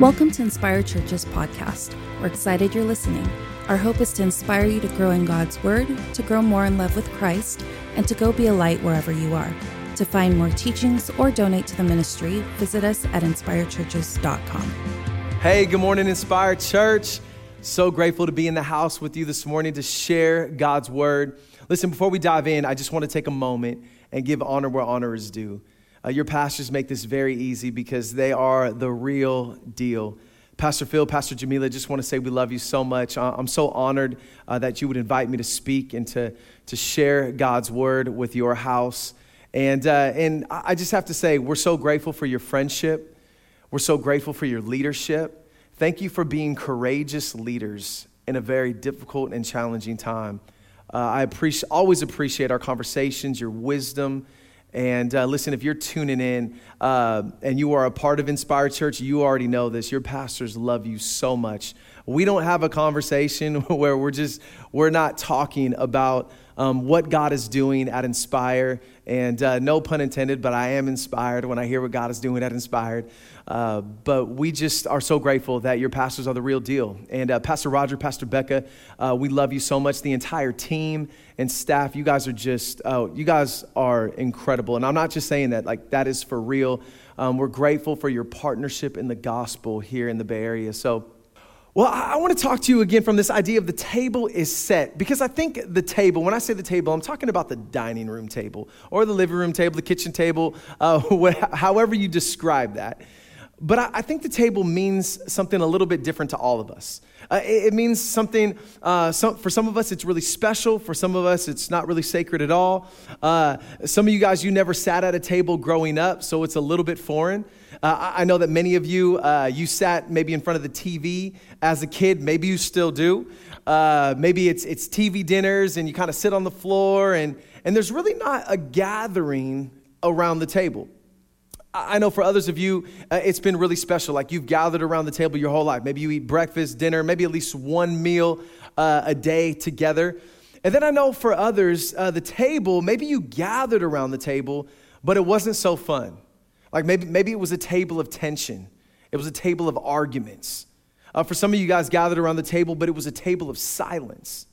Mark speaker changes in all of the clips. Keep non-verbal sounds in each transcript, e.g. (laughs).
Speaker 1: Welcome to Inspire Church's podcast. We're excited you're listening. Our hope is to inspire you to grow in God's Word, to grow more in love with Christ, and to go be a light wherever you are. To find more teachings or donate to the ministry, visit us at inspirechurches.com.
Speaker 2: Hey, good morning, Inspire Church. So grateful to be in the house with you this morning to share God's Word. Listen, before we dive in, I just want to take a moment and give honor where honor is due. Uh, your pastors make this very easy because they are the real deal. Pastor Phil, Pastor Jamila, just want to say we love you so much. I'm so honored uh, that you would invite me to speak and to, to share God's word with your house. And, uh, and I just have to say, we're so grateful for your friendship. We're so grateful for your leadership. Thank you for being courageous leaders in a very difficult and challenging time. Uh, I appreciate, always appreciate our conversations, your wisdom, and uh, listen, if you're tuning in uh, and you are a part of Inspire Church, you already know this. Your pastors love you so much. We don't have a conversation (laughs) where we're just, we're not talking about um, what God is doing at Inspire. And uh, no pun intended, but I am inspired when I hear what God is doing at Inspired. Uh, but we just are so grateful that your pastors are the real deal. And uh, Pastor Roger, Pastor Becca, uh, we love you so much. The entire team and staff, you guys are just, oh, you guys are incredible. And I'm not just saying that, like, that is for real. Um, we're grateful for your partnership in the gospel here in the Bay Area. So, well, I want to talk to you again from this idea of the table is set because I think the table, when I say the table, I'm talking about the dining room table or the living room table, the kitchen table, uh, (laughs) however you describe that. But I, think the table means something a little bit different to all of us. Uh, it, it, means something, uh, some, for some of us, it's really special. For some of us, it's not really sacred at all. Uh, some of you guys, you never sat at a table growing up, so it's a little bit foreign. Uh, I know that many of you, uh, you sat maybe in front of the TV as a kid. Maybe you still do. Uh, maybe it's, it's TV dinners and you kind of sit on the floor and, and there's really not a gathering around the table. I know for others of you, uh, it's been really special. Like you've gathered around the table your whole life. Maybe you eat breakfast, dinner, maybe at least one meal uh, a day together. And then I know for others, uh, the table, maybe you gathered around the table, but it wasn't so fun. Like maybe, maybe it was a table of tension, it was a table of arguments. Uh, for some of you guys gathered around the table, but it was a table of silence.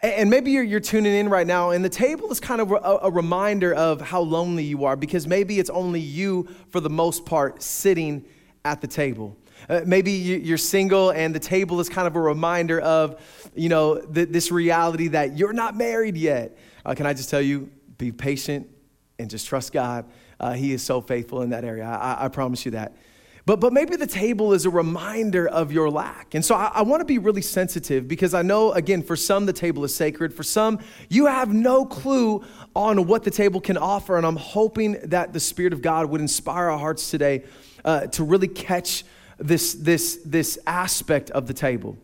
Speaker 2: And, and maybe you're, you're, tuning in right now, and the table is kind of a, a reminder of how lonely you are because maybe it's only you, for the most part, sitting at the table. Uh, maybe you're single and the table is kind of a reminder of, you know, th- this reality that you're not married yet. Uh, can I just tell you, be patient and just trust God uh, he is so faithful in that area. I, I, promise you that. But, but maybe the table is a reminder of your lack. And so I, I want to be really sensitive because I know, again, for some, the table is sacred. For some, you have no clue on what the table can offer. And I'm hoping that the Spirit of God would inspire our hearts today uh, to really catch this, this, this aspect of the table.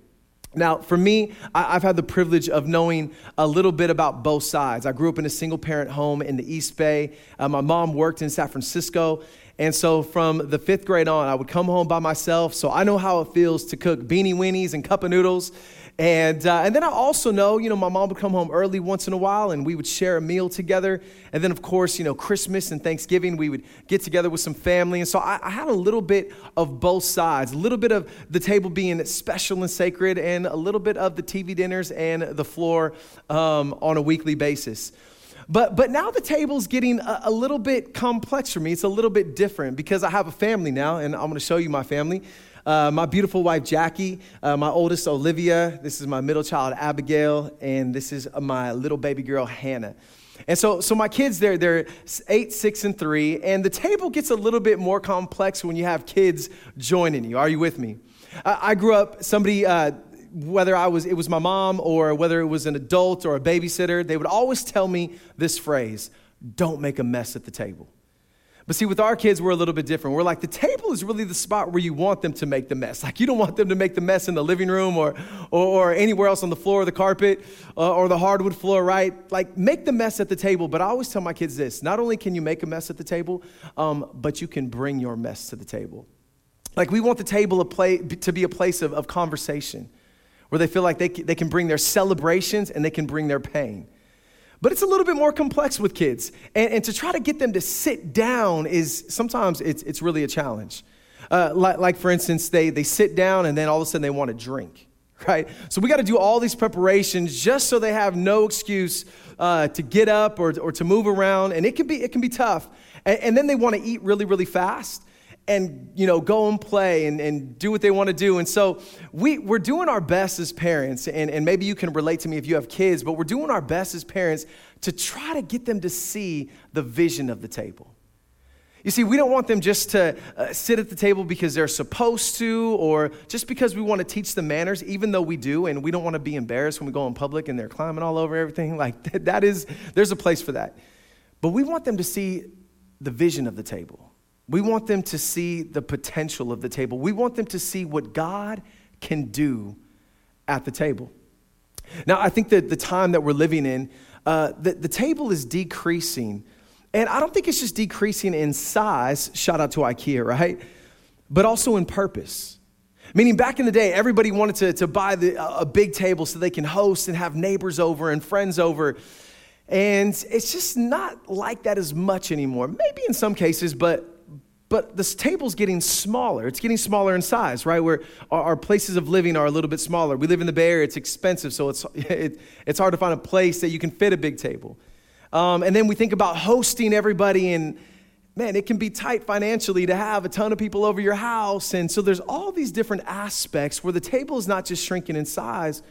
Speaker 2: Now, for me, I've had the privilege of knowing a little bit about both sides. I grew up in a single parent home in the East Bay. Uh, my mom worked in San Francisco. And so from the fifth grade on, I would come home by myself. So I know how it feels to cook beanie weenies and cup of noodles and, uh, and then I also know, you know, my mom would come home early once in a while and we would share a meal together. And then, of course, you know, Christmas and Thanksgiving, we would get together with some family. And so I, I had a little bit of both sides, a little bit of the table being special and sacred, and a little bit of the TV dinners and the floor um, on a weekly basis. But, but now the table's getting a, a, little bit complex for me. It's a little bit different because I have a family now, and I'm going to show you my family uh, my beautiful wife, Jackie, uh, my oldest, Olivia. This is my middle child, Abigail, and this is my little baby girl, Hannah. And so, so my kids, they're, they're eight, six, and three, and the table gets a little bit more complex when you have kids joining you. Are you with me? I, I grew up, somebody, uh, whether I was, it was my mom or whether it was an adult or a babysitter, they would always tell me this phrase don't make a mess at the table. But see, with our kids, we're a little bit different. We're like, the table is really the spot where you want them to make the mess. Like, you don't want them to make the mess in the living room or, or, or anywhere else on the floor or the carpet uh, or the hardwood floor, right? Like, make the mess at the table. But I always tell my kids this not only can you make a mess at the table, um, but you can bring your mess to the table. Like, we want the table to be a place of, of conversation where they feel like they, they can bring their celebrations and they can bring their pain. But it's a little bit more complex with kids. And, and to try to get them to sit down is sometimes it's, it's really a challenge. Uh, like, like, for instance, they, they sit down and then all of a sudden they want to drink, (laughs) right? So we got to do all these preparations just so they have no excuse uh, to get up or, or to move around. And it can be, it can be tough. And, and then they want to eat really, really fast and you know go and play and, and do what they want to do and so we, we're doing our best as parents and, and maybe you can relate to me if you have kids but we're doing our best as parents to try to get them to see the vision of the table you see, we don't want them just to uh, sit at the table because they're supposed to or just because we want to teach them manners, even though we do, and we don't want to be embarrassed when we go in public and they're climbing all over everything. (laughs) Like, that is, there's a place for that. But we want them to see the vision of the table. We want them to see the potential of the table. We want them to see what God can do at the table. Now, I think that the time that we're living in, uh, the, the table is decreasing and I don't think it's just decreasing in size, shout out to IKEA, right? But also in purpose. Meaning, back in the day, everybody wanted to, to buy the, a big table so they can host and have neighbors over and friends over. And it's just not like that as much anymore. Maybe in some cases, but but this table's getting smaller. It's getting smaller in size, right? Where our, our, places of living are a little bit smaller. We live in the Bay Area, it's expensive, so it's, it, it's hard to find a place that you can fit a big table. Um, and then we think about hosting everybody, and man, it can be tight financially to have a ton of people over your house. And so there's all these different aspects where the table is not just shrinking in size,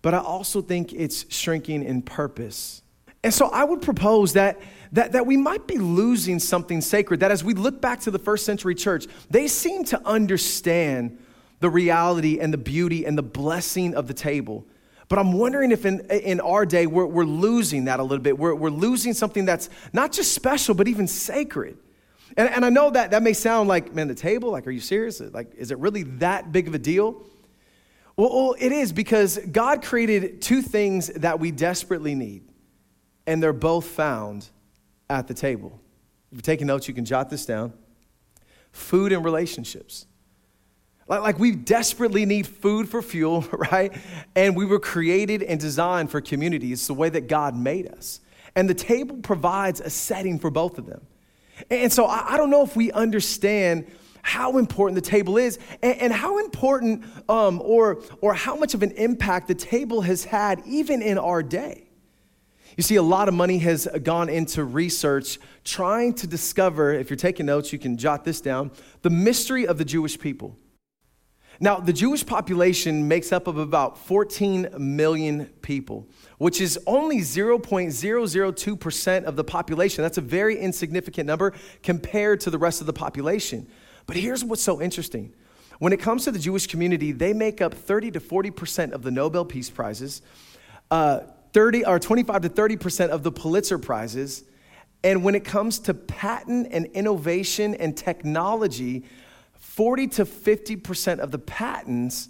Speaker 2: but I also think it's shrinking in purpose. And so I would propose that, that, that we might be losing something sacred, that as we look back to the first century church, they seem to understand the reality and the beauty and the blessing of the table. But I'm wondering if in, in our day we're, we're losing that a little bit. We're, we're losing something that's not just special, but even sacred. And, and I know that that may sound like, man, the table, like, are you serious? Like, is it really that big of a deal? Well, well, it is because God created two things that we desperately need, and they're both found at the table. If you're taking notes, you can jot this down food and relationships. Like, like we desperately need food for fuel, (laughs) right? And we were created and designed for community. It's the way that God made us. And the table provides a setting for both of them. And so I, I don't know if we understand how important the table is and, and how important um, or, or how much of an impact the table has had even in our day. You see, a lot of money has gone into research trying to discover, if you're taking notes, you can jot this down, the mystery of the Jewish people. Now, the Jewish population makes up of about 14 million people, which is only 0.002% of the population. That's a very insignificant number compared to the rest of the population. But here's what's so interesting. When it comes to the Jewish community, they make up 30 to 40% of the Nobel Peace Prizes, uh, 30 or 25 to 30% of the Pulitzer Prizes. And when it comes to patent and innovation and technology, 40 to 50% of the patents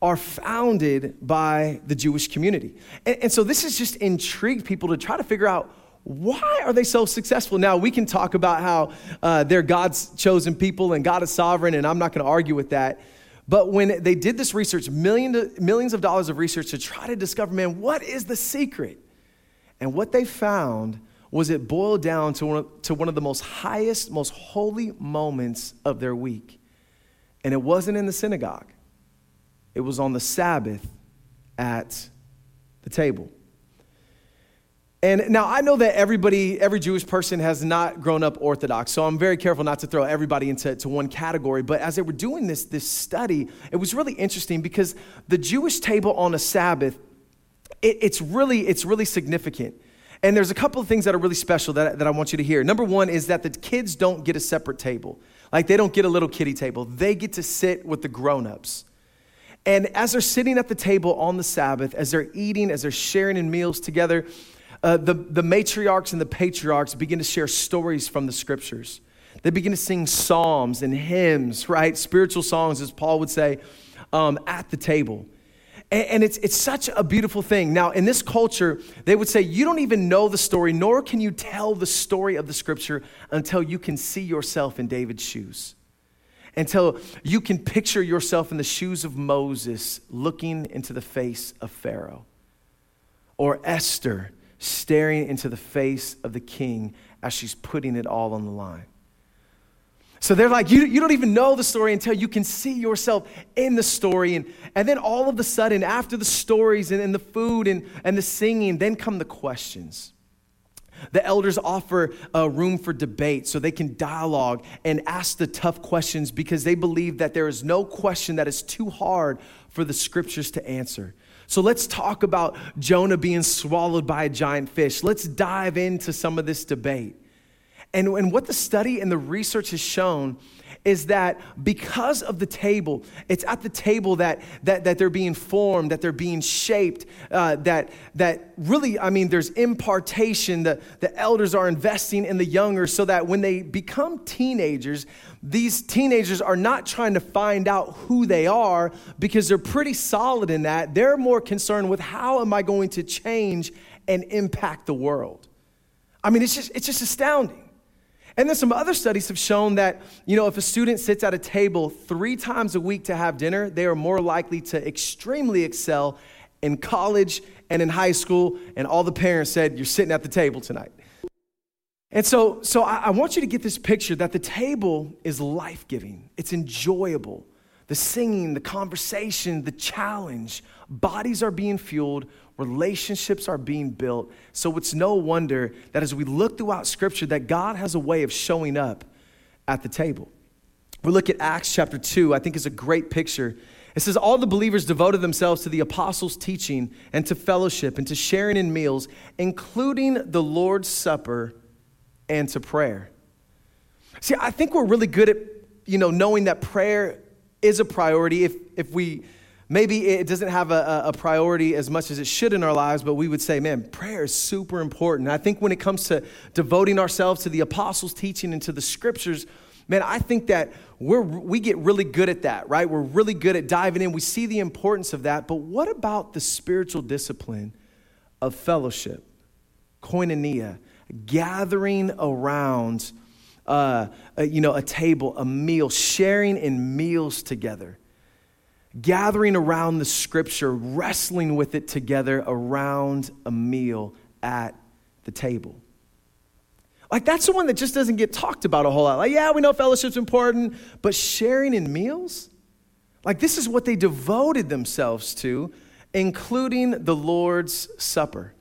Speaker 2: are founded by the Jewish community. And, and, so this has just intrigued people to try to figure out why are they so successful? Now, we can talk about how uh, they're God's chosen people and God is sovereign, and I'm not going to argue with that. But when they did this research, million millions of dollars of research to try to discover, man, what is the secret? And what they found was it boiled down to one of, to one of the most highest, most holy moments of their week. And it wasn't in the synagogue, it was on the Sabbath at the table. And now I know that everybody, every Jewish person has not grown up Orthodox, so I'm very careful not to throw everybody into to one category. But as they were doing this, this study, it was really interesting because the Jewish table on a Sabbath, it, it's, really, it's really significant. And there's a couple of things that are really special that, that I want you to hear. Number one is that the kids don't get a separate table. Like they don't get a little kiddie table, they get to sit with the grown ups. And as they're sitting at the table on the Sabbath, as they're eating, as they're sharing in meals together, uh, the, the matriarchs and the patriarchs begin to share stories from the scriptures. They begin to sing psalms and hymns, right? Spiritual songs, as Paul would say, um, at the table. And, and it's, it's such a beautiful thing. Now, in this culture, they would say you don't even know the story, nor can you tell the story of the scripture until you can see yourself in David's shoes. Until you can picture yourself in the shoes of Moses looking into the face of Pharaoh. Or Esther staring into the face of the king as she's putting it all on the line. So they're like, you, you don't even know the story until you can see yourself in the story. And, and then all of a sudden, after the stories and, and the food and, and the singing, then come the questions. The elders offer a room for debate so they can dialogue and ask the tough questions because they believe that there is no question that is too hard for the scriptures to answer. So let's talk about Jonah being swallowed by a giant fish. Let's dive into some of this debate. And, and what the study and the research has shown is that because of the table, it's at the table that, that, that they're being formed, that they're being shaped, uh, that, that really, I mean, there's impartation. The, the elders are investing in the younger so that when they become teenagers, these teenagers are not trying to find out who they are because they're pretty solid in that. They're more concerned with how am I going to change and impact the world. I mean, it's just, it's just astounding. And then some other studies have shown that, you know, if a student sits at a table three times a week to have dinner, they are more likely to extremely excel in college and in high school. And all the parents said, You're sitting at the table tonight. And so, so I, I want you to get this picture that the table is life giving, it's enjoyable. The singing, the conversation, the challenge, bodies are being fueled, relationships are being built. So it's no wonder that as we look throughout Scripture, that God has a way of showing up at the table. We look at Acts chapter 2, I think is a great picture. It says, All the believers devoted themselves to the apostles' teaching and to fellowship and to sharing in meals, including the Lord's Supper and to prayer. See, I think we're really good at, you know, knowing that prayer is a priority if, if we maybe it doesn't have a, a, priority as much as it should in our lives, but we would say, man, prayer is super important. I think when it comes to devoting ourselves to the apostles' teaching and to the scriptures, man, I think that we're, we get really good at that, right? We're really good at diving in. We see the importance of that. But what about the spiritual discipline of fellowship, koinonia, gathering around? Uh, you know, a table, a meal, sharing in meals together gathering around the scripture, wrestling with it together around a meal at the table. Like, that's the one that just doesn't get talked about a whole lot. Like, yeah, we know fellowship's important, but sharing in meals? Like, this is what they devoted themselves to, including the Lord's Supper.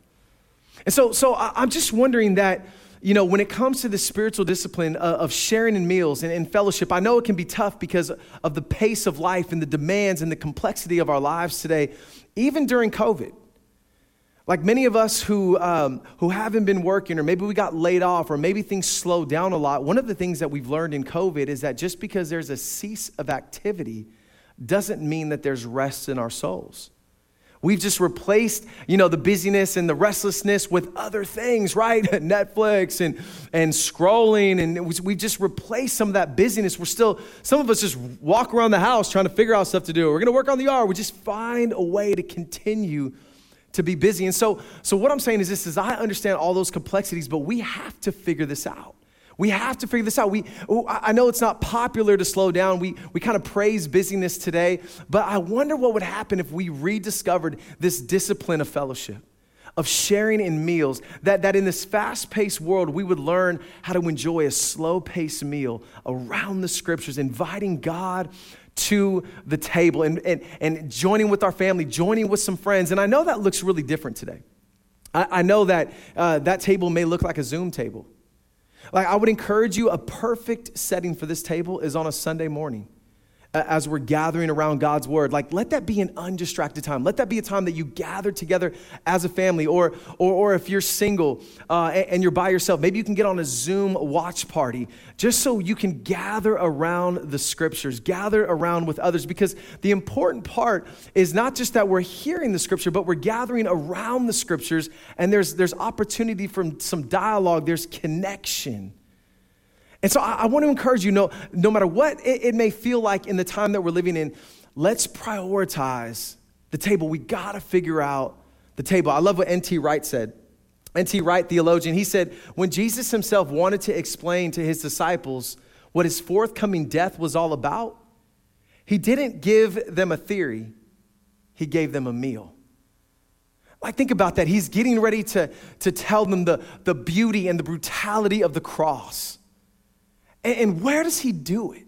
Speaker 2: And so, so I'm just wondering that you know, when it comes to the spiritual discipline of sharing in meals and fellowship, I know it can be tough because of the pace of life and the demands and the complexity of our lives today, even during COVID. Like many of us who, um, who haven't been working, or maybe we got laid off, or maybe things slowed down a lot, one of the things that we've learned in COVID is that just because there's a cease of activity doesn't mean that there's rest in our souls. We've just replaced, you know, the busyness and the restlessness with other things, right? (laughs) Netflix and, and scrolling. And we've just replaced some of that busyness. We're still, some of us just walk around the house trying to figure out stuff to do. We're going to work on the yard. We just find a way to continue to be busy. And so, so what I'm saying is this is I understand all those complexities, but we have to figure this out. We have to figure this out. We, oh, I know it's not popular to slow down. We, we kind of praise busyness today, but I wonder what would happen if we rediscovered this discipline of fellowship, of sharing in meals, that, that in this fast paced world, we would learn how to enjoy a slow paced meal around the scriptures, inviting God to the table and, and, and joining with our family, joining with some friends. And I know that looks really different today. I, I know that uh, that table may look like a Zoom table. Like, I would encourage you, a perfect setting for this table is on a Sunday morning as we're gathering around God's word. Like, let that be an undistracted time. Let that be a time that you gather together as a family. Or, or, or if you're single uh, and, and, you're by yourself, maybe you can get on a Zoom watch party just so you can gather around the scriptures, gather around with others. Because the important part is not just that we're hearing the scripture, but we're gathering around the scriptures and there's, there's opportunity for some dialogue, there's connection. And so I, I want to encourage you, no, no matter what it, it may feel like in the time that we're living in, let's prioritize the table. We got to figure out the table. I love what N.T. Wright said. N.T. Wright, theologian, he said, when Jesus himself wanted to explain to his disciples what his forthcoming death was all about, he didn't give them a theory, he gave them a meal. Like, think about that. He's getting ready to, to tell them the, the beauty and the brutality of the cross. And, and where does he do it?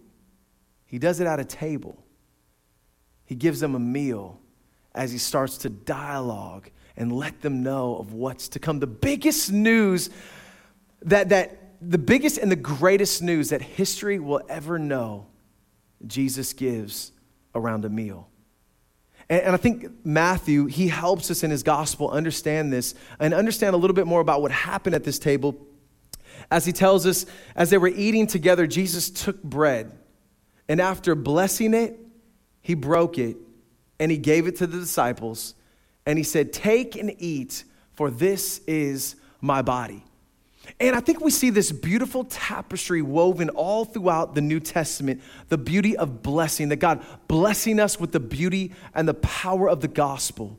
Speaker 2: He does it at a table. He gives them a meal as he starts to dialogue and let them know of what's to come. The biggest news that, that the biggest and the greatest news that history will ever know, Jesus gives around a meal. And, and I think Matthew, he helps us in his gospel understand this and understand a little bit more about what happened at this table. As he tells us, as they were eating together, Jesus took bread, and after blessing it, he broke it and he gave it to the disciples. And he said, Take and eat, for this is my body. And I think we see this beautiful tapestry woven all throughout the New Testament the beauty of blessing, that God blessing us with the beauty and the power of the gospel.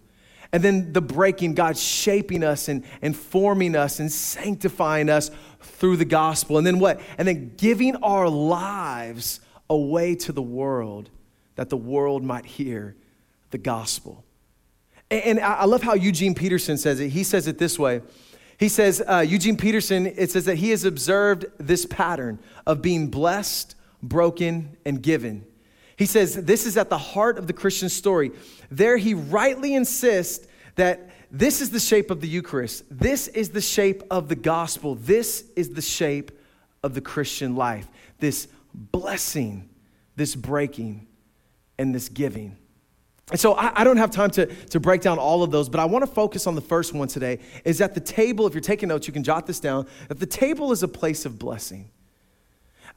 Speaker 2: And then the breaking, God shaping us and, and forming us and sanctifying us through the gospel. And then what? And then giving our lives away to the world that the world might hear the gospel. And, and I love how Eugene Peterson says it. He says it this way he says, uh, Eugene Peterson, it says that he has observed this pattern of being blessed, broken, and given. He says this is at the heart of the Christian story. There, he rightly insists that this is the shape of the Eucharist, this is the shape of the gospel, this is the shape of the Christian life. This blessing, this breaking, and this giving. And so I, I, don't have time to, to break down all of those, but I want to focus on the first one today. Is at the table, if you're taking notes, you can jot this down, that the table is a place of blessing.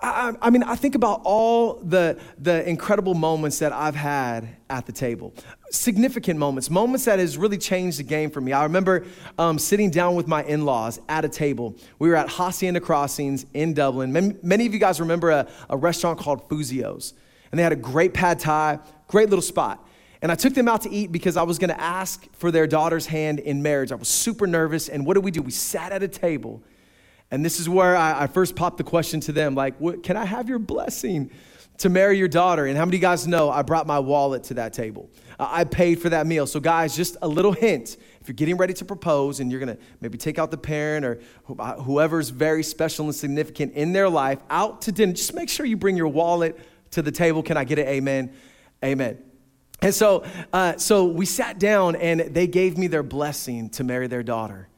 Speaker 2: I, I, mean, I think about all the, the incredible moments that I've had at the table. Significant moments, moments that has really changed the game for me. I remember um, sitting down with my in-laws at a table. We were at Hacienda Crossings in Dublin. Many, many of you guys remember a, a restaurant called Fuzio's. And they had a great pad thai, great little spot. And I took them out to eat because I was going to ask for their daughter's hand in marriage. I was super nervous. And what did we do? We sat at a table. And this is where I, I first popped the question to them like, can I have your blessing to marry your daughter? And how many of you guys know I brought my wallet to that table? I paid for that meal. So, guys, just a little hint if you're getting ready to propose and you're going to maybe take out the parent or uh, whoever's very special and significant in their life out to dinner, just make sure you bring your wallet to the table. Can I get an amen? Amen. And so, uh, so we sat down and they gave me their blessing to marry their daughter.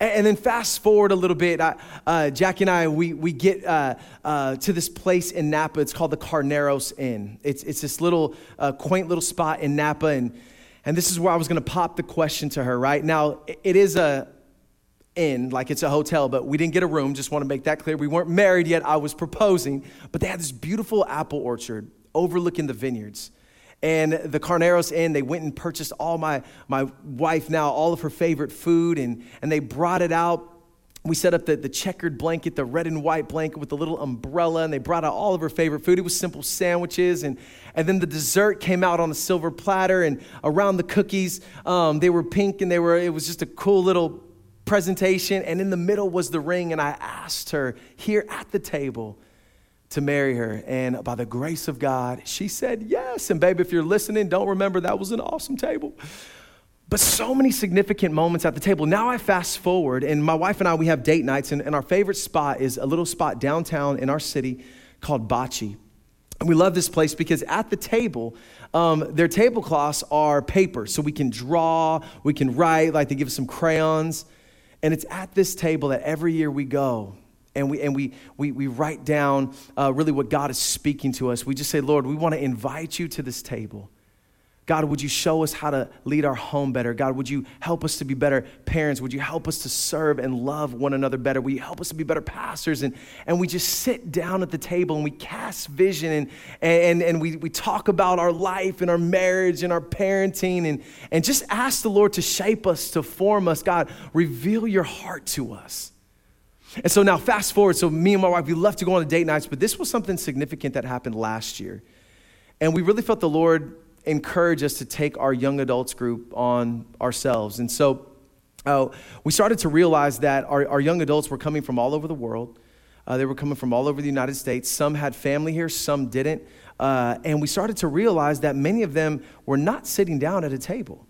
Speaker 2: And, and then fast forward a little bit, I, uh, Jackie and I, we, we get uh, uh, to this place in Napa. It's called the Carneros Inn. It's, it's this little uh, quaint little spot in Napa. And, and this is where I was going to pop the question to her, right? Now, it is a inn, like it's a hotel, but we didn't get a room. Just want to make that clear. We weren't married yet. I was proposing. But they had this beautiful apple orchard overlooking the vineyards and the Carneros Inn, they went and purchased all my, my wife now, all of her favorite food, and, and they brought it out. We set up the, the checkered blanket, the red and white blanket with the little umbrella, and they brought out all of her favorite food. It was simple sandwiches, and, and then the dessert came out on a silver platter, and around the cookies, um, they were pink, and they were, it was just a cool little presentation. And in the middle was the ring, and I asked her here at the table, to marry her. And by the grace of God, she said yes. And babe, if you're listening, don't remember that was an awesome table. But so many significant moments at the table. Now I fast forward, and my wife and I, we have date nights, and, and our favorite spot is a little spot downtown in our city called Bocce. And we love this place because at the table, um, their tablecloths are paper, so we can draw, we can write, like they give us some crayons. And it's at this table that every year we go and we, and we, we, we write down uh, really what God is speaking to us. We just say, Lord, we want to invite you to this table. God, would you show us how to lead our home better? God, would you help us to be better parents? Would you help us to serve and love one another better? Will you help us to be better pastors? And, and we just sit down at the table and we cast vision and, and, and we, we talk about our life and our marriage and our parenting and, and just ask the Lord to shape us, to form us. God, reveal your heart to us. And so now, fast forward. So, me and my wife, we love to go on date nights, but this was something significant that happened last year. And we really felt the Lord encourage us to take our young adults group on ourselves. And so, uh, we started to realize that our, our young adults were coming from all over the world. Uh, they were coming from all over the United States. Some had family here, some didn't. Uh, and we started to realize that many of them were not sitting down at a table.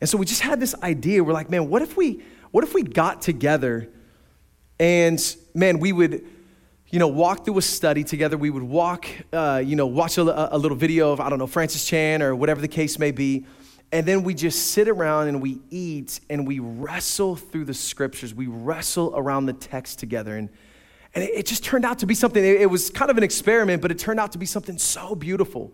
Speaker 2: And so we just had this idea. We're like, man, what if we, what if we got together and man, we would you know, walk through a study together. We would walk, uh, you know, watch a, a little video of, I don't know, Francis Chan or whatever the case may be. And then we just sit around and we eat and we wrestle through the scriptures. We wrestle around the text together. And, and it, it just turned out to be something, it, it was kind of an experiment, but it turned out to be something so beautiful.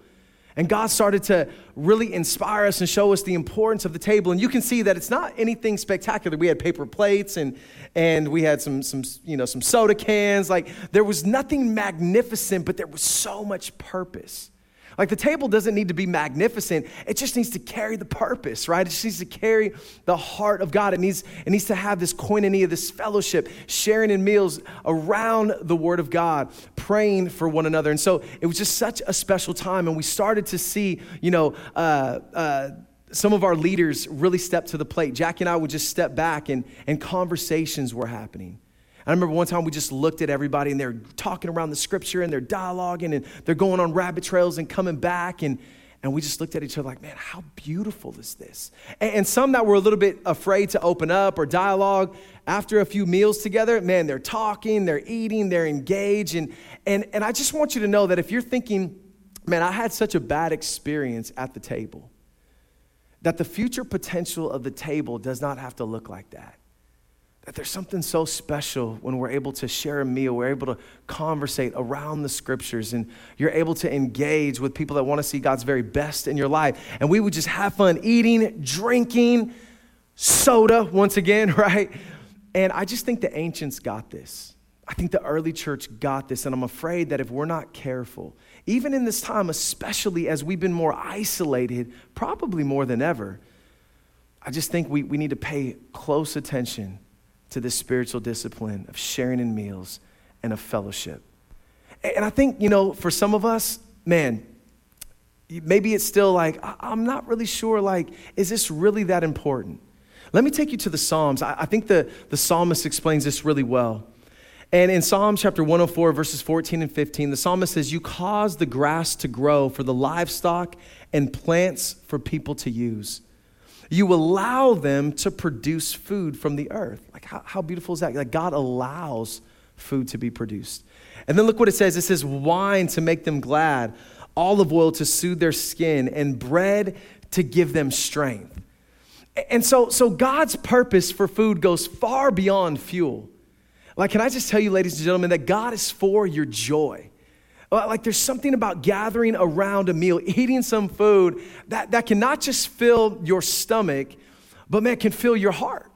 Speaker 2: And God started to really inspire us and show us the importance of the table. And you can see that it's not anything spectacular. We had paper plates and, and we had some, some, you know, some soda cans. Like there was nothing magnificent, but there was so much purpose. Like the table doesn't need to be magnificent, it just needs to carry the purpose, right? It just needs to carry the heart of God. It needs, it needs to have this koinonia, this fellowship, sharing in meals around the Word of God, praying for one another. And so it was just such a special time, and we started to see, you know, uh, uh, some of our leaders really stepped to the plate. Jackie and I would just step back, and, and conversations were happening. I remember one time we just looked at everybody and they're talking around the scripture and they're dialoguing and they're going on rabbit trails and coming back. And, and we just looked at each other like, man, how beautiful is this? And, and some that were a little bit afraid to open up or dialogue, after a few meals together, man, they're talking, they're eating, they're engaged. And, and, and I just want you to know that if you're thinking, man, I had such a bad experience at the table, that the future potential of the table does not have to look like that that there's something so special when we're able to share a meal, we're able to conversate around the scriptures, and you're able to engage with people that want to see God's very best in your life. And we would just have fun eating, drinking, soda, once again, (laughs) right? And I just think the ancients got this. I think the early church got this, and I'm afraid that if we're not careful, even in this time, especially as we've been more isolated, probably more than ever, I just think we, we need to pay close attention to this spiritual discipline of sharing in meals and of fellowship. And I think, you know, for some of us, man, maybe it's still like, I'm not really sure, like, is this really that important? Let me take you to the Psalms. I think the, the psalmist explains this really well. And in Psalm chapter 104, verses 14 and 15, the psalmist says, You cause the grass to grow for the livestock and plants for people to use. You allow them to produce food from the earth. Like, how, how beautiful is that? Like, God allows food to be produced. And then look what it says it says, wine to make them glad, olive oil to soothe their skin, and bread to give them strength. And so, so God's purpose for food goes far beyond fuel. Like, can I just tell you, ladies and gentlemen, that God is for your joy. Uh, like there's something about gathering around a meal, eating some food that, that can not just fill your stomach, but man, can fill your heart.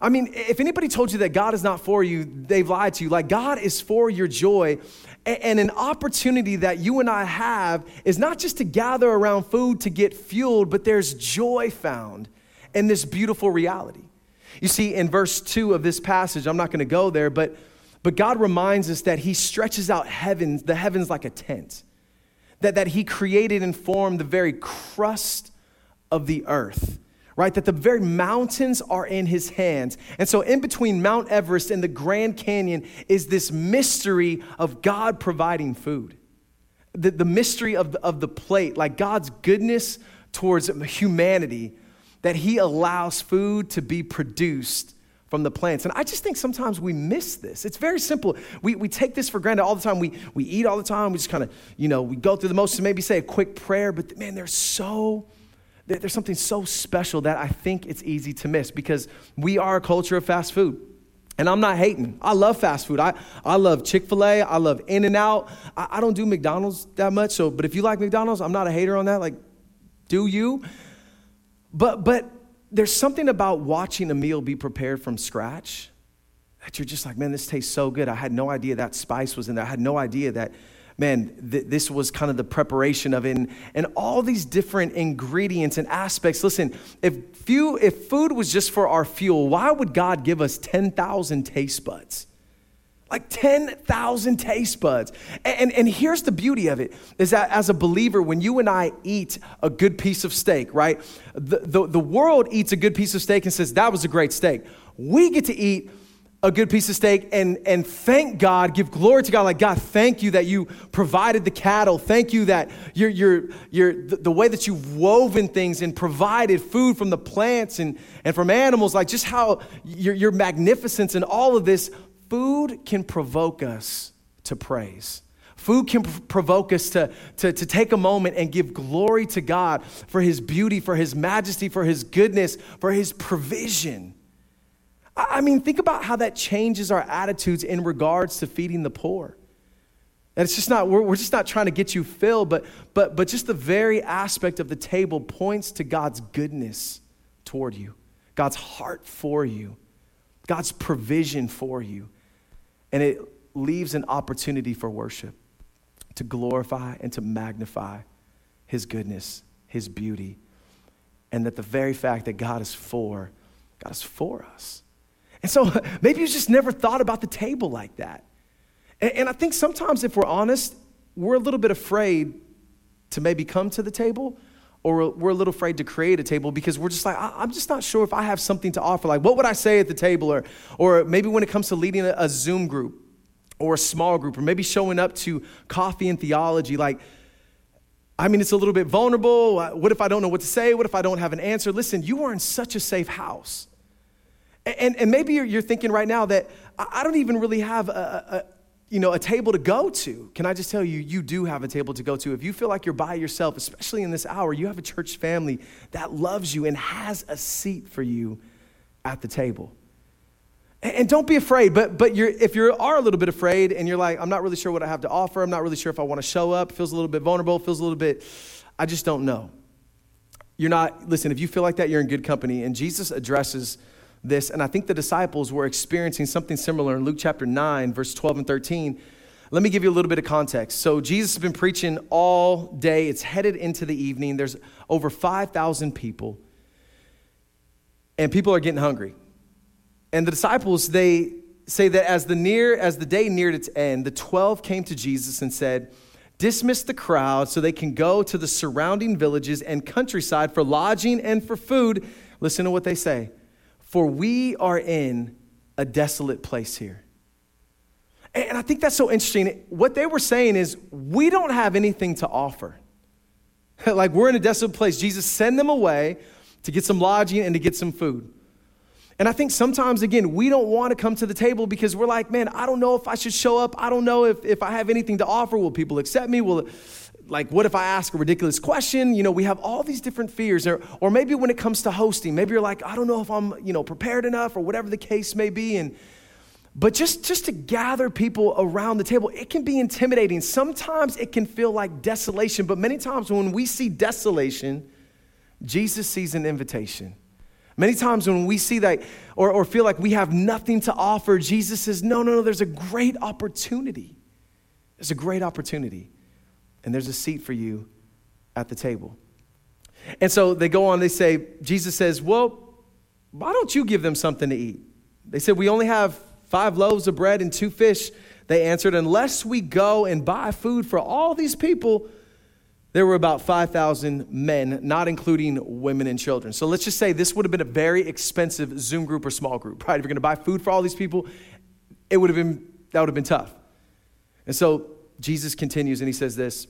Speaker 2: I mean, if anybody told you that God is not for you, they've lied to you. Like, God is for your joy. And an opportunity that you and I have is not just to gather around food to get fueled, but there's joy found in this beautiful reality. You see, in verse two of this passage, I'm not going to go there, but but God reminds us that He stretches out heavens, the heavens like a tent, that, that He created and formed the very crust of the earth, right? That the very mountains are in His hands. And so, in between Mount Everest and the Grand Canyon is this mystery of God providing food. The, the mystery of the, of the plate, like God's goodness towards humanity, that He allows food to be produced from the plants. And I just think sometimes we miss this. It's very simple. We, we take this for granted all the time. We, we eat all the time. We just kind of, you know, we go through the motions, maybe say a quick prayer, but man, there's so, there's something so special that I think it's easy to miss because we are a culture of fast food. And I'm not hating. I love fast food. I, I love Chick fil A. I love In N Out. I, I don't do McDonald's that much. So, but if you like McDonald's, I'm not a hater on that. Like, do you? But, but there's something about watching a meal be prepared from scratch that you're just like, man, this tastes so good. I had no idea that spice was in there. I had no idea that, man, th- this was kind of the preparation of it. And, and all these different ingredients and aspects. Listen, if, few, if food was just for our fuel, why would God give us 10,000 taste buds? Like 10,000 taste buds. And, and here's the beauty of it is that as a believer, when you and I eat a good piece of steak, right? The, the, the world eats a good piece of steak and says, that was a great steak. We get to eat a good piece of steak and, and thank God, give glory to God. Like, God, thank you that you provided the cattle. Thank you that you're, you're, you're, the, the way that you've woven things and provided food from the plants and, and from animals, like just how your, your magnificence and all of this food can provoke us to praise. Food can provoke us to, to, to take a moment and give glory to God for His beauty, for His majesty, for His goodness, for His provision. I mean, think about how that changes our attitudes in regards to feeding the poor. And it's just not, we're, we're just not trying to get you filled, but, but, but just the very aspect of the table points to God's goodness toward you, God's heart for you, God's provision for you. And it leaves an opportunity for worship to glorify and to magnify His goodness, His beauty, and that the very fact that God is for, God is for us. And so (laughs) maybe you just never thought about the table like that. And, and I think sometimes, if we're honest, we're a little bit afraid to maybe come to the table or we're a little afraid to create a table because we're just like i'm just not sure if i have something to offer. Like what would i say at the table? Or, or maybe when it comes to leading a, a zoom group or a small group or maybe showing up to coffee and theology like i mean it's a little bit vulnerable. Uh, what if i don't know what to say? What if i don't have an answer? Listen you are in such a safe house. And, and maybe you're, you're thinking right now that i don't even really have a, you know, a table to go to. Can I just tell you, you do have a table to go to. If you feel like you're by yourself, especially in this hour, you have a church family that loves you and has a seat for you at the table. And don't be afraid, but, but you're, if you are a little bit afraid and you're like, I'm not really sure what I have to offer, I'm not really sure if I want to show up, feels a little bit vulnerable, feels a little bit, I just don't know. You're not, listen, if you feel like that, you're in good company. And Jesus addresses this, and I think the disciples were experiencing something similar in Luke chapter 9, verse 12 and 13. Let me give you a little bit of context. So, Jesus has been preaching all day. It's headed into the evening. There's over 5,000 people, and people are getting hungry. And the disciples, they say that as the near as the day neared its end, the 12 came to Jesus and said, Dismiss the crowd so they can go to the surrounding villages and countryside for lodging and for food. Listen to what they say for we are in a desolate place here. And I think that's so interesting. What they were saying is, we don't have anything to offer. (laughs) like we're in a desolate place. Jesus, send them away to get some lodging and to get some food. And I think sometimes, again, we don't want to come to the table because we're like, man, I don't know if I should show up. I don't know if, if I have anything to offer. Will people accept me? Will, like, what if I ask a ridiculous question? You know, we have all these different fears. Or, or maybe when it comes to hosting, maybe you're like, I don't know if I'm, you know, prepared enough or whatever the case may be. And, but just, just to gather people around the table, it can be intimidating. Sometimes it can feel like desolation, but many times when we see desolation, Jesus sees an invitation. Many times when we see that or, or feel like we have nothing to offer, Jesus says, No, no, no, there's a great opportunity. There's a great opportunity and there's a seat for you at the table. And so they go on, they say, Jesus says, Well, why don't you give them something to eat? They said, We only have five loaves of bread and two fish. They answered, Unless we go and buy food for all these people, there were about 5,000 men, not including women and children. So let's just say this would have been a very expensive Zoom group or small group, right? If you're going to buy food for all these people, it would have been, that would have been tough. And so Jesus continues and he says this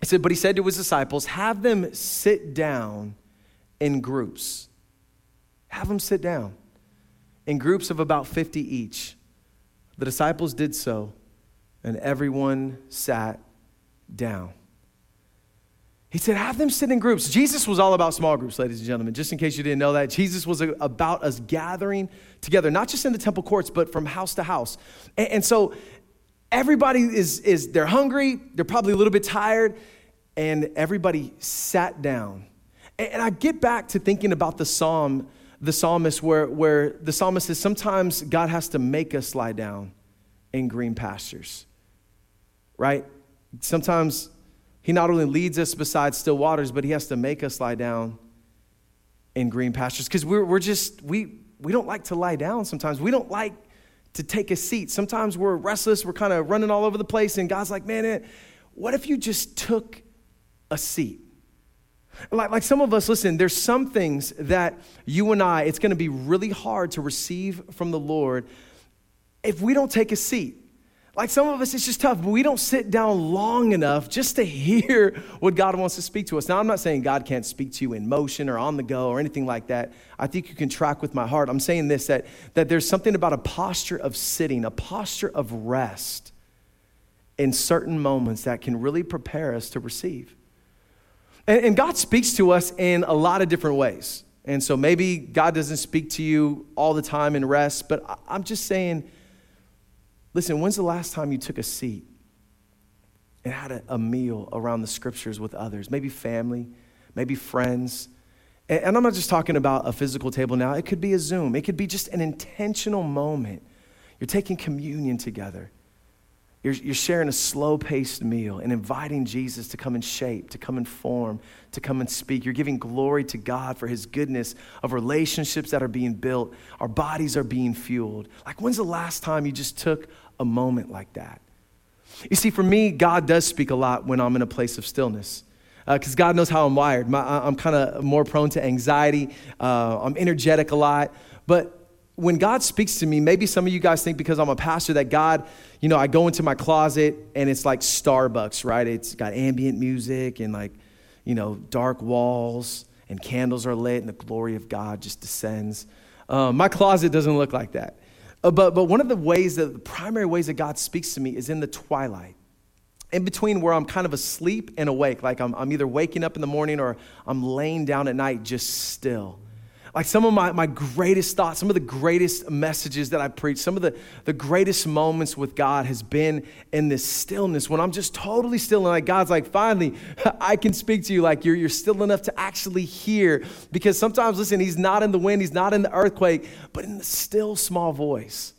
Speaker 2: he said, but he said to his disciples, have them sit down in groups. Have them sit down in groups of about 50 each. The disciples did so, and everyone sat down. He said, have them sit in groups. Jesus was all about small groups, ladies and gentlemen, just in case you didn't know that. Jesus was about us gathering together, not just in the temple courts, but from house to house. And, and so everybody is, is they're hungry, they're probably a little bit tired, and everybody sat down. And I get back to thinking about the psalm, the psalmist, where, where the psalmist says sometimes God has to make us lie down in green pastures, right? Sometimes he not only leads us beside still waters, but he has to make us lie down in green pastures because we're, we're just, we, we don't like to lie down sometimes. We don't like to take a seat. Sometimes we're restless, we're kind of running all over the place, and God's like, man, eh, what if you just took a seat? Like, like some of us, listen, there's some things that you and I, it's gonna be really hard to receive from the Lord if we don't take a seat. Like some of us, it's just tough, but we don't sit down long enough just to hear what God wants to speak to us. Now, I'm not saying God can't speak to you in motion or on the go or anything like that. I think you can track with my heart. I'm saying this that, that there's something about a posture of sitting, a posture of rest. in certain moments that can really prepare us to receive. And, and God speaks to us in a lot of different ways. And so maybe God doesn't speak to you all the time in rest, but I'm just saying, listen, when's the last time you took a seat and had a, a meal around the scriptures with others? Maybe family, maybe friends. And, and I'm not just talking about a physical table now, it could be a Zoom, it could be just an intentional moment. You're taking communion together. You're, you're sharing a slow paced meal and inviting Jesus to come and shape, to come and form, to come and speak. You're giving glory to God for his goodness of relationships that are being built. Our bodies are being fueled. Like, when's the last time you just took a moment like that? You see, for me, God does speak a lot when I'm in a place of stillness because uh, God knows how I'm wired. My, I'm kind of more prone to anxiety, uh, I'm energetic a lot. But when God speaks to me, maybe some of you guys think because I'm a pastor that God, you know, I go into my closet and it's like Starbucks, right? It's got ambient music and like, you know, dark walls and candles are lit and the glory of God just descends. Um, my closet doesn't look like that. Uh, but, but one of the ways that the primary ways that God speaks to me is in the twilight. In between where I'm kind of asleep and awake, like I'm, I'm either waking up in the morning or I'm laying down at night just still. Like some of my, my greatest thoughts, some of the greatest messages that I preach, some of the, the greatest moments with God has been in this stillness when I'm just totally still and like God's like, finally, (laughs) I can speak to you like you're, you're still enough to actually hear. Because sometimes, listen, He's not in the wind, He's not in the earthquake, but in the still small voice.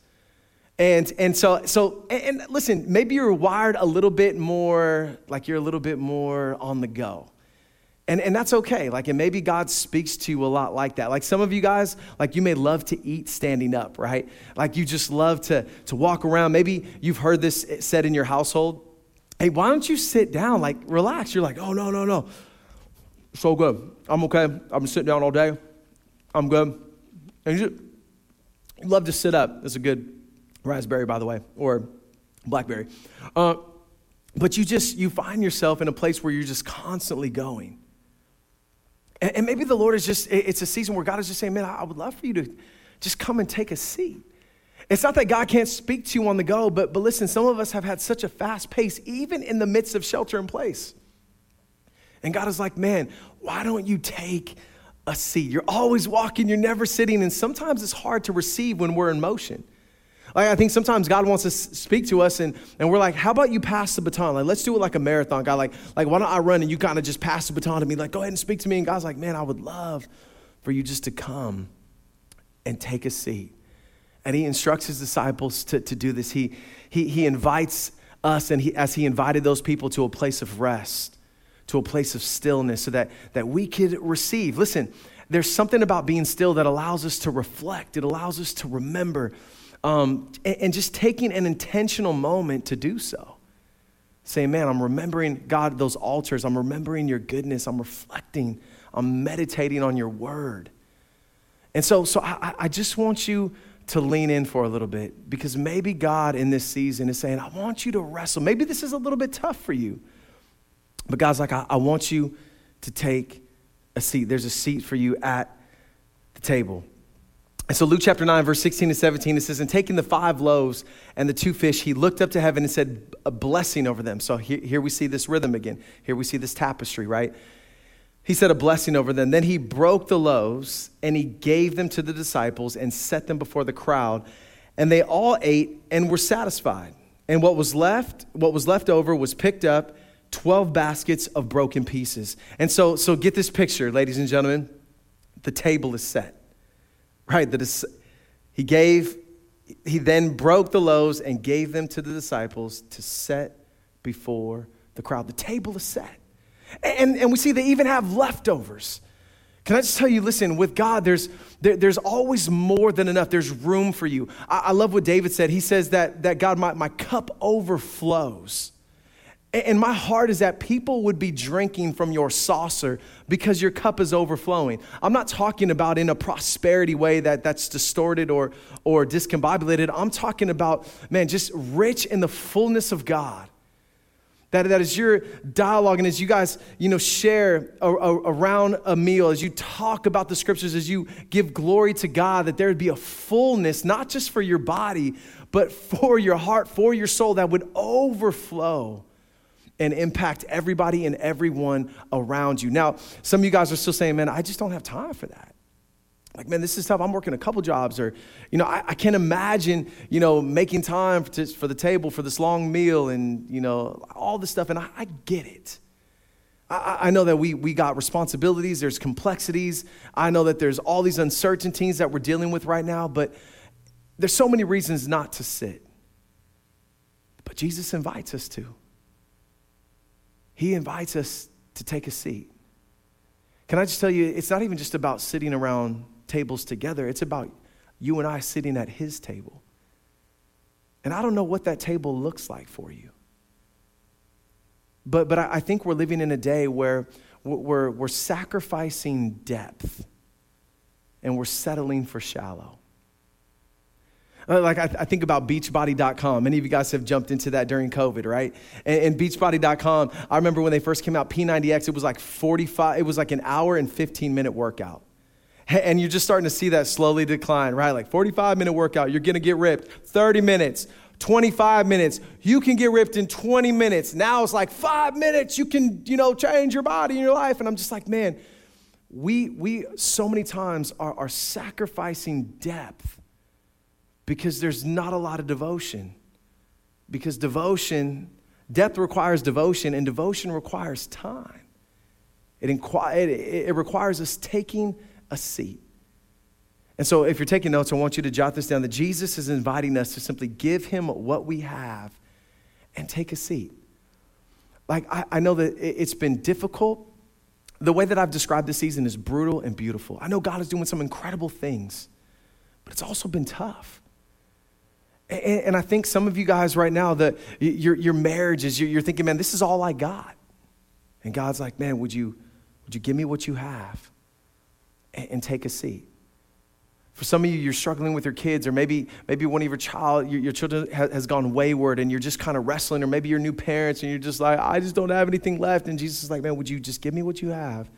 Speaker 2: And, and so, so and, and listen, maybe you're wired a little bit more, like you're a little bit more on the go. And, and that's okay. Like, and maybe God speaks to you a lot like that. Like some of you guys, like you may love to eat standing up, right? Like you just love to, to walk around. Maybe you've heard this said in your household. Hey, why don't you sit down? Like, relax. You're like, oh, no, no, no. So good. I'm okay. I've been sitting down all day. I'm good. And you, you love to sit up. That's a good raspberry, by the way, or blackberry. Uh, but you just, you find yourself in a place where you're just constantly going. And, and maybe the Lord is just, it's a season where God is just saying, man, I would love for you to just come and take a seat. It's not that God can't speak to you on the go, but, but listen, some of us have had such a fast pace, even in the midst of shelter in place. And God is like, man, why don't you take a seat? You're always walking, you're never sitting, and sometimes it's hard to receive when we're in motion. Like, I think sometimes God wants to speak to us, and, and we're like, how about you pass the baton? Like, let's do it like a marathon. God, like, like why don't I run and you kind of just pass the baton to me? Like, go ahead and speak to me. And God's like, man, I would love for you just to come and take a seat. And he instructs his disciples to, to do this. He, he, he invites us, and he, as he invited those people to a place of rest, to a place of stillness, so that, that we could receive. Listen, there's something about being still that allows us to reflect, it allows us to remember um, and, and just taking an intentional moment to do so. Saying, man, I'm remembering, God, those altars. I'm remembering your goodness. I'm reflecting. I'm meditating on your word. And so, so I, I just want you to lean in for a little bit because maybe God in this season is saying, I want you to wrestle. Maybe this is a little bit tough for you. But God's like, I, I want you to take a seat. There's a seat for you at the table. And so, Luke chapter 9, verse 16 to 17, it says, And taking the five loaves and the two fish, he looked up to heaven and said, A blessing over them. So, here, here we see this rhythm again. Here we see this tapestry, right? He said, A blessing over them. Then he broke the loaves and he gave them to the disciples and set them before the crowd. And they all ate and were satisfied. And what was left, what was left over was picked up 12 baskets of broken pieces. And so, so get this picture, ladies and gentlemen. The table is set right? That he gave, he then broke the loaves and gave them to the disciples to set before the crowd. The table is set. And, and we see they even have leftovers. Can I just tell you, listen, with God, there's, there, there's always more than enough. There's room for you. I, I, love what David said. He says that, that God, my, my cup overflows. And my heart is that people would be drinking from your saucer because your cup is overflowing. I'm not talking about in a prosperity way that, that's distorted or, or discombobulated. I'm talking about, man, just rich in the fullness of God. That, that is your dialogue, and as you guys, you know, share a, a, around a meal, as you talk about the scriptures, as you give glory to God, that there would be a fullness, not just for your body, but for your heart, for your soul, that would overflow and impact everybody and everyone around you. Now, some of you guys are still saying, man, I just don't have time for that. Like man this is tough. I'm working a couple jobs or you know i, I can't imagine you know making time for, for, the table for this long meal and you know all this stuff. And i, I get it. I, I, know that we, we got responsibilities. There's complexities. I know that there's all these uncertainties that we're dealing with right now but there's so many reasons not to sit. But jesus invites us to he invites us to take a seat can I just tell you, it's not even just about sitting around tables together. It's about you and I sitting at his table. And I don't know what that table looks like for you. But, but I, think we're living in a day where we're, we're sacrificing depth and we're settling for shallow. Uh, like I, I, think about beachbody.com. Many of you guys have jumped into that during COVID, right? And, and, beachbody.com, I remember when they first came out, P90X, it was like 45, it was like an hour and 15 minute workout. And you're just starting to see that slowly decline, right? Like 45 minute workout, you're gonna get ripped. 30 minutes, 25 minutes, you can get ripped in 20 minutes. Now it's like five minutes, you can, you know, change your body and your life. And I'm just like, man, we, we so many times are, are sacrificing depth because there's not a lot of devotion. Because devotion, depth requires devotion, and devotion requires time. It, inqu- it, it requires us taking a seat. And so, if you're taking notes, I want you to jot this down that Jesus is inviting us to simply give him what we have and take a seat. Like, I, I know that it's been difficult. The way that I've described this season is brutal and beautiful. I know God is doing some incredible things, but it's also been tough. And, and I think some of you guys right now, that your, your marriage is, you're, you're thinking, man, this is all I got. And God's like, man, would you, would you give me what you have? and, and take a seat. For some of you, you're struggling with your kids, or maybe, maybe one of your child, your, your children has, has gone wayward, and you're just kind of wrestling, or maybe you're new parents, and you're just like, I just don't have anything left. And Jesus is like, man, would you just give me what you have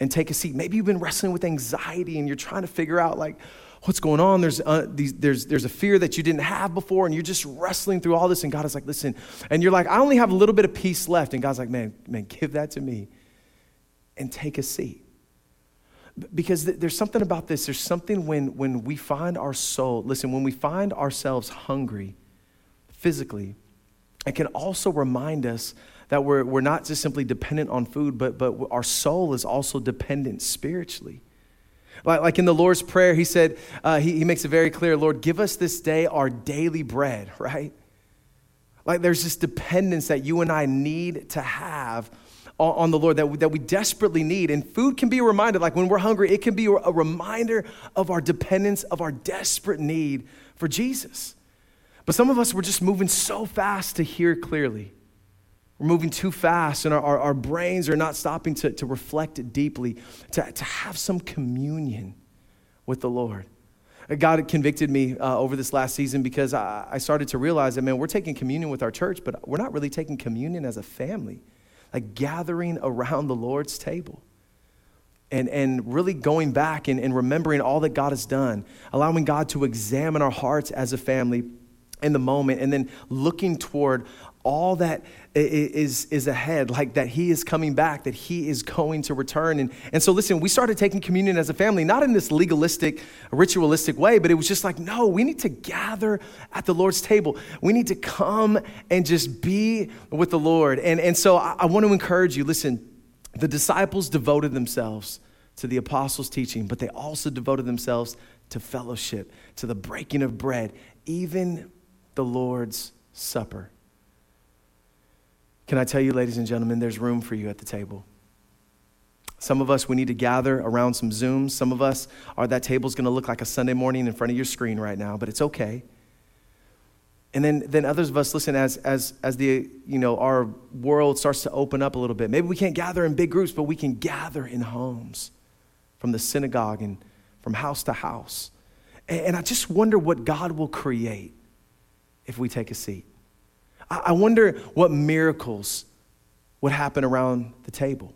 Speaker 2: and take a seat? Maybe you've been wrestling with anxiety, and you're trying to figure out like, what's going on? There's, uh, these, there's, there's a fear that you didn't have before, and you're just wrestling through all this. And God is like, listen, and you're like, I only have a little bit of peace left. And God's like, man, man, give that to me and take a seat. Because there's something about this. There's something when, when we find our soul, listen, when we find ourselves hungry physically, it can also remind us that we're, we're not just simply dependent on food, but, but our soul is also dependent spiritually. Like, like in the Lord's Prayer, he said, uh, he, he makes it very clear Lord, give us this day our daily bread, (laughs) right? Like there's this dependence that you and I need to have on the Lord that we, that we desperately need. And food can be a reminder, like when we're hungry, it can be a reminder of our dependence, of our desperate need for Jesus. But some of us, we're just moving so fast to hear clearly. We're moving too fast, and our, our, our brains are not stopping to, to reflect deeply, to, to have some communion with the Lord. God convicted me uh, over this last season because I, I started to realize that, man, we're taking communion with our church, but we're not really taking communion as a family like gathering around the Lord's table. And, and really going back and, and remembering all that God has done, allowing God to examine our hearts as a family in the moment, and then looking toward all that is, is ahead, like that he is coming back, that he is going to return. And, and so, listen, we started taking communion as a family, not in this legalistic, ritualistic way, but it was just like, no, we need to gather at the Lord's table. We need to come and just be with the Lord. And, and so, I, I want to encourage you listen, the disciples devoted themselves to the apostles' teaching, but they also devoted themselves to fellowship, to the breaking of bread, even the Lord's Supper. Can I tell you, ladies and gentlemen, there's room for you at the table. Some of us, we need to gather around some Zooms. Some of us, are that table's gonna look like a Sunday morning in front of your screen right now, but it's okay. And then, then others of us, listen, as, as, as the, you know, our world starts to open up a little bit, maybe we can't gather in big groups, but we can gather in homes from the synagogue and from house to house. And, and I just wonder what God will create if we take a seat. I wonder what miracles would happen around the table.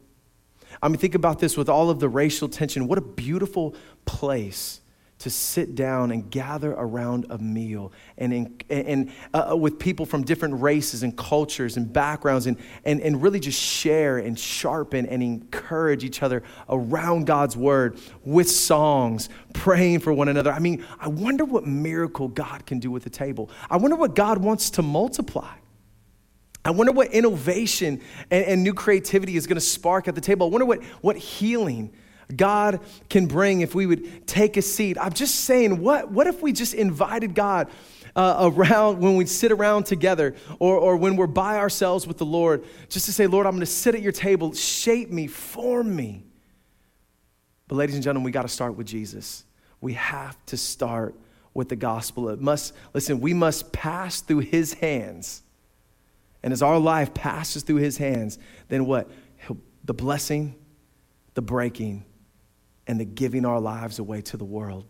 Speaker 2: I mean, think about this with all of the racial tension. What a beautiful place to sit down and gather around a meal and, in, and uh, uh, with people from different races and cultures and backgrounds and, and, and really just share and sharpen and encourage each other around God's word with songs, praying for one another. I mean, I wonder what miracle God can do with the table. I wonder what God wants to multiply. I wonder what innovation and, and new creativity is going to spark at the table. I wonder what, what healing God can bring if we would take a seat. I'm just saying, what, what if we just invited God uh, around when we sit around together or, or when we're by ourselves with the Lord, just to say, Lord, I'm going to sit at your table, shape me, form me. But, ladies and gentlemen, we got to start with Jesus. We have to start with the gospel. It must, listen, we must pass through his hands. And as our life passes through his hands, then what? The blessing, the breaking, and the giving our lives away to the world.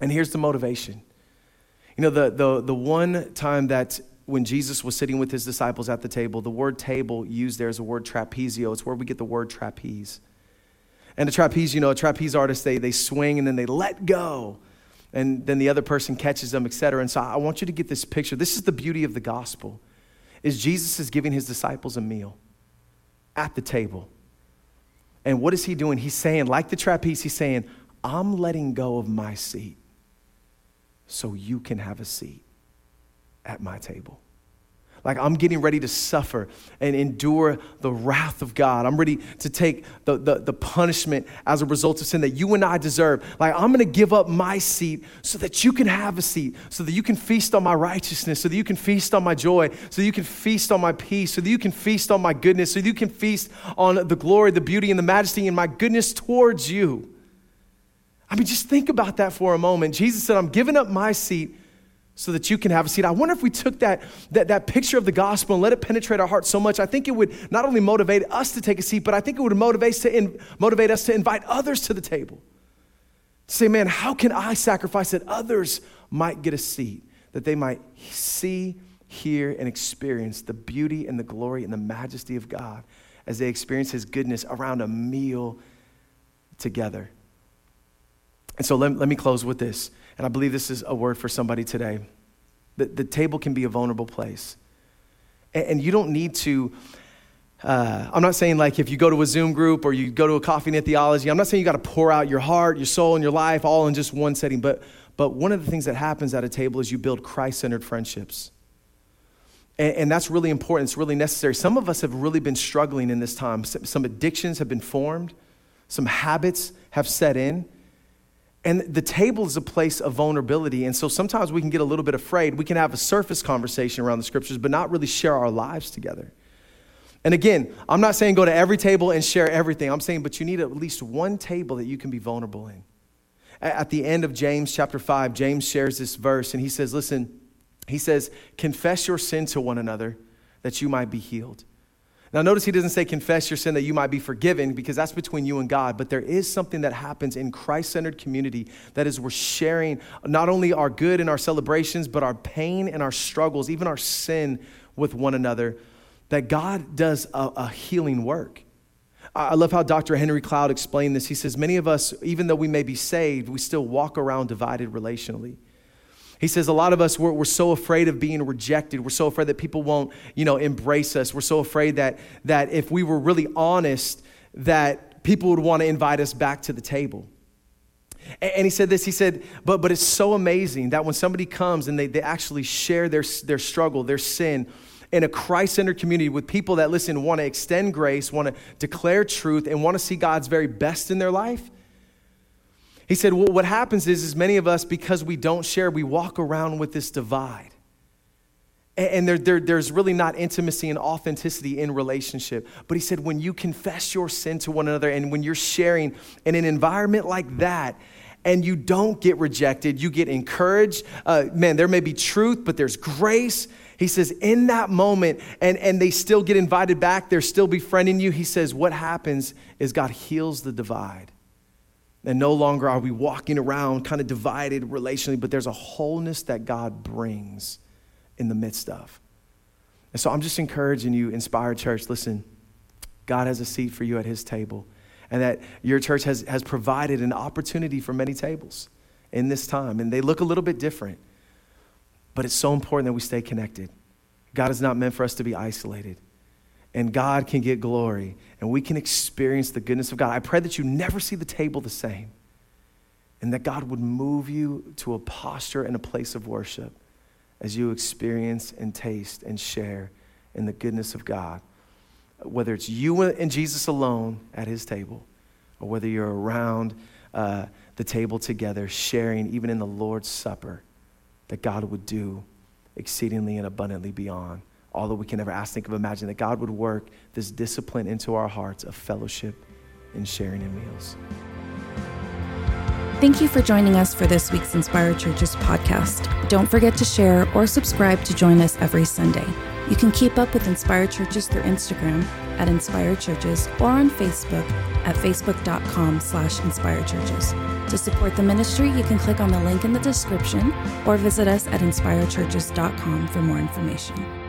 Speaker 2: And here's the motivation. You know, the, the, the one time that when Jesus was sitting with his disciples at the table, the word table used there is a word trapezio. It's where we get the word trapeze. And a trapeze, you know, a trapeze artist, they, they swing and then they let go. And then the other person catches them, etc. And so I want you to get this picture. This is the beauty of the gospel, is Jesus is giving his disciples a meal at the table. And what is he doing? He's saying, like the trapeze, he's saying, I'm letting go of my seat so you can have a seat at my table. Like I'm getting ready to suffer and endure the wrath of God. I'm ready to take the, the, the, punishment as a result of sin that you and I deserve. Like I'm going to give up my seat so that you can have a seat, so that you can feast on my righteousness, so that you can feast on my joy, so that you can feast on my peace, so that you can feast on my goodness, so that you can feast on the glory, the beauty, and the majesty and my goodness towards you. I mean, just think about that for a moment. Jesus said, I'm giving up my seat so that you can have a seat. I wonder if we took that, that, that picture of the gospel and let it penetrate our hearts so much, I think it would not only motivate us to take a seat, but I think it would motivate, to in, motivate us to invite others to the table. To say, man, how can I sacrifice that others might get a seat, that they might see, hear, and experience the beauty and the glory and the majesty of God as they experience His goodness around a meal together. And so let, let me close with this. And I believe this is a word for somebody today. The, the table can be a vulnerable place. And, and you don't need to, uh, I'm not saying like if you go to a Zoom group or you go to a coffee net theology, I'm not saying you got to pour out your heart, your soul, and your life all in just one setting. But, but one of the things that happens at a table is you build Christ centered friendships. And, and, that's really important. It's really necessary. Some of us have really been struggling in this time. Some addictions have been formed, some habits have set in. And the table is a place of vulnerability. And so sometimes we can get a little bit afraid. We can have a surface conversation around the scriptures, but not really share our lives together. And again, I'm not saying go to every table and share everything. I'm saying, but you need at least one table that you can be vulnerable in. At the end of James chapter 5, James shares this verse and he says, Listen, he says, confess your sin to one another that you might be healed. Now, notice he doesn't say confess your sin that you might be forgiven because that's between you and God, but there is something that happens in Christ centered community that is we're sharing not only our good and our celebrations, but our pain and our struggles, even our sin with one another, that God does a, a healing work. I love how Dr. Henry Cloud explained this. He says, Many of us, even though we may be saved, we still walk around divided relationally. He says a lot of us, we're, we're so afraid of being rejected. We're so afraid that people won't, you know, embrace us. We're so afraid that, that if we were really honest, that people would want to invite us back to the table. And, and he said this, he said, but, but it's so amazing that when somebody comes and they, they actually share their, their struggle, their sin, in a Christ centered community with people that, listen, want to extend grace, want to declare truth, and want to see God's very best in their life, he said, well, what happens is, is many of us, because we don't share, we walk around with this divide. And there, there, there's really not intimacy and authenticity in relationship. But he said, when you confess your sin to one another and when you're sharing in an environment like that, and you don't get rejected, you get encouraged. Uh, man, there may be truth, but there's grace. He says, in that moment, and, and they still get invited back, they're still befriending you. He says, what happens is God heals the divide. And no longer are we walking around kind of divided relationally, but there's a wholeness that God brings in the midst of. And so I'm just encouraging you, Inspired Church, listen, God has a seat for you at his table, and that your church has, has provided an opportunity for many tables in this time. And they look a little bit different, but it's so important that we stay connected. God is not meant for us to be isolated. And God can get glory, and we can experience the goodness of God. I pray that you never see the table the same, and that God would move you to a posture and a place of worship as you experience and taste and share in the goodness of God. Whether it's you and Jesus alone at his table, or whether you're around uh, the table together, sharing even in the Lord's Supper, that God would do exceedingly and abundantly beyond all that we can ever ask, think of, imagine, that God would work this discipline into our hearts of fellowship and sharing in meals.
Speaker 1: Thank you for joining us for this week's Inspired Churches podcast. Don't forget to share or subscribe to join us every Sunday. You can keep up with Inspired Churches through Instagram at Inspired Churches or on Facebook at facebook.com slash inspired churches. To support the ministry, you can click on the link in the description or visit us at inspiredchurches.com for more information.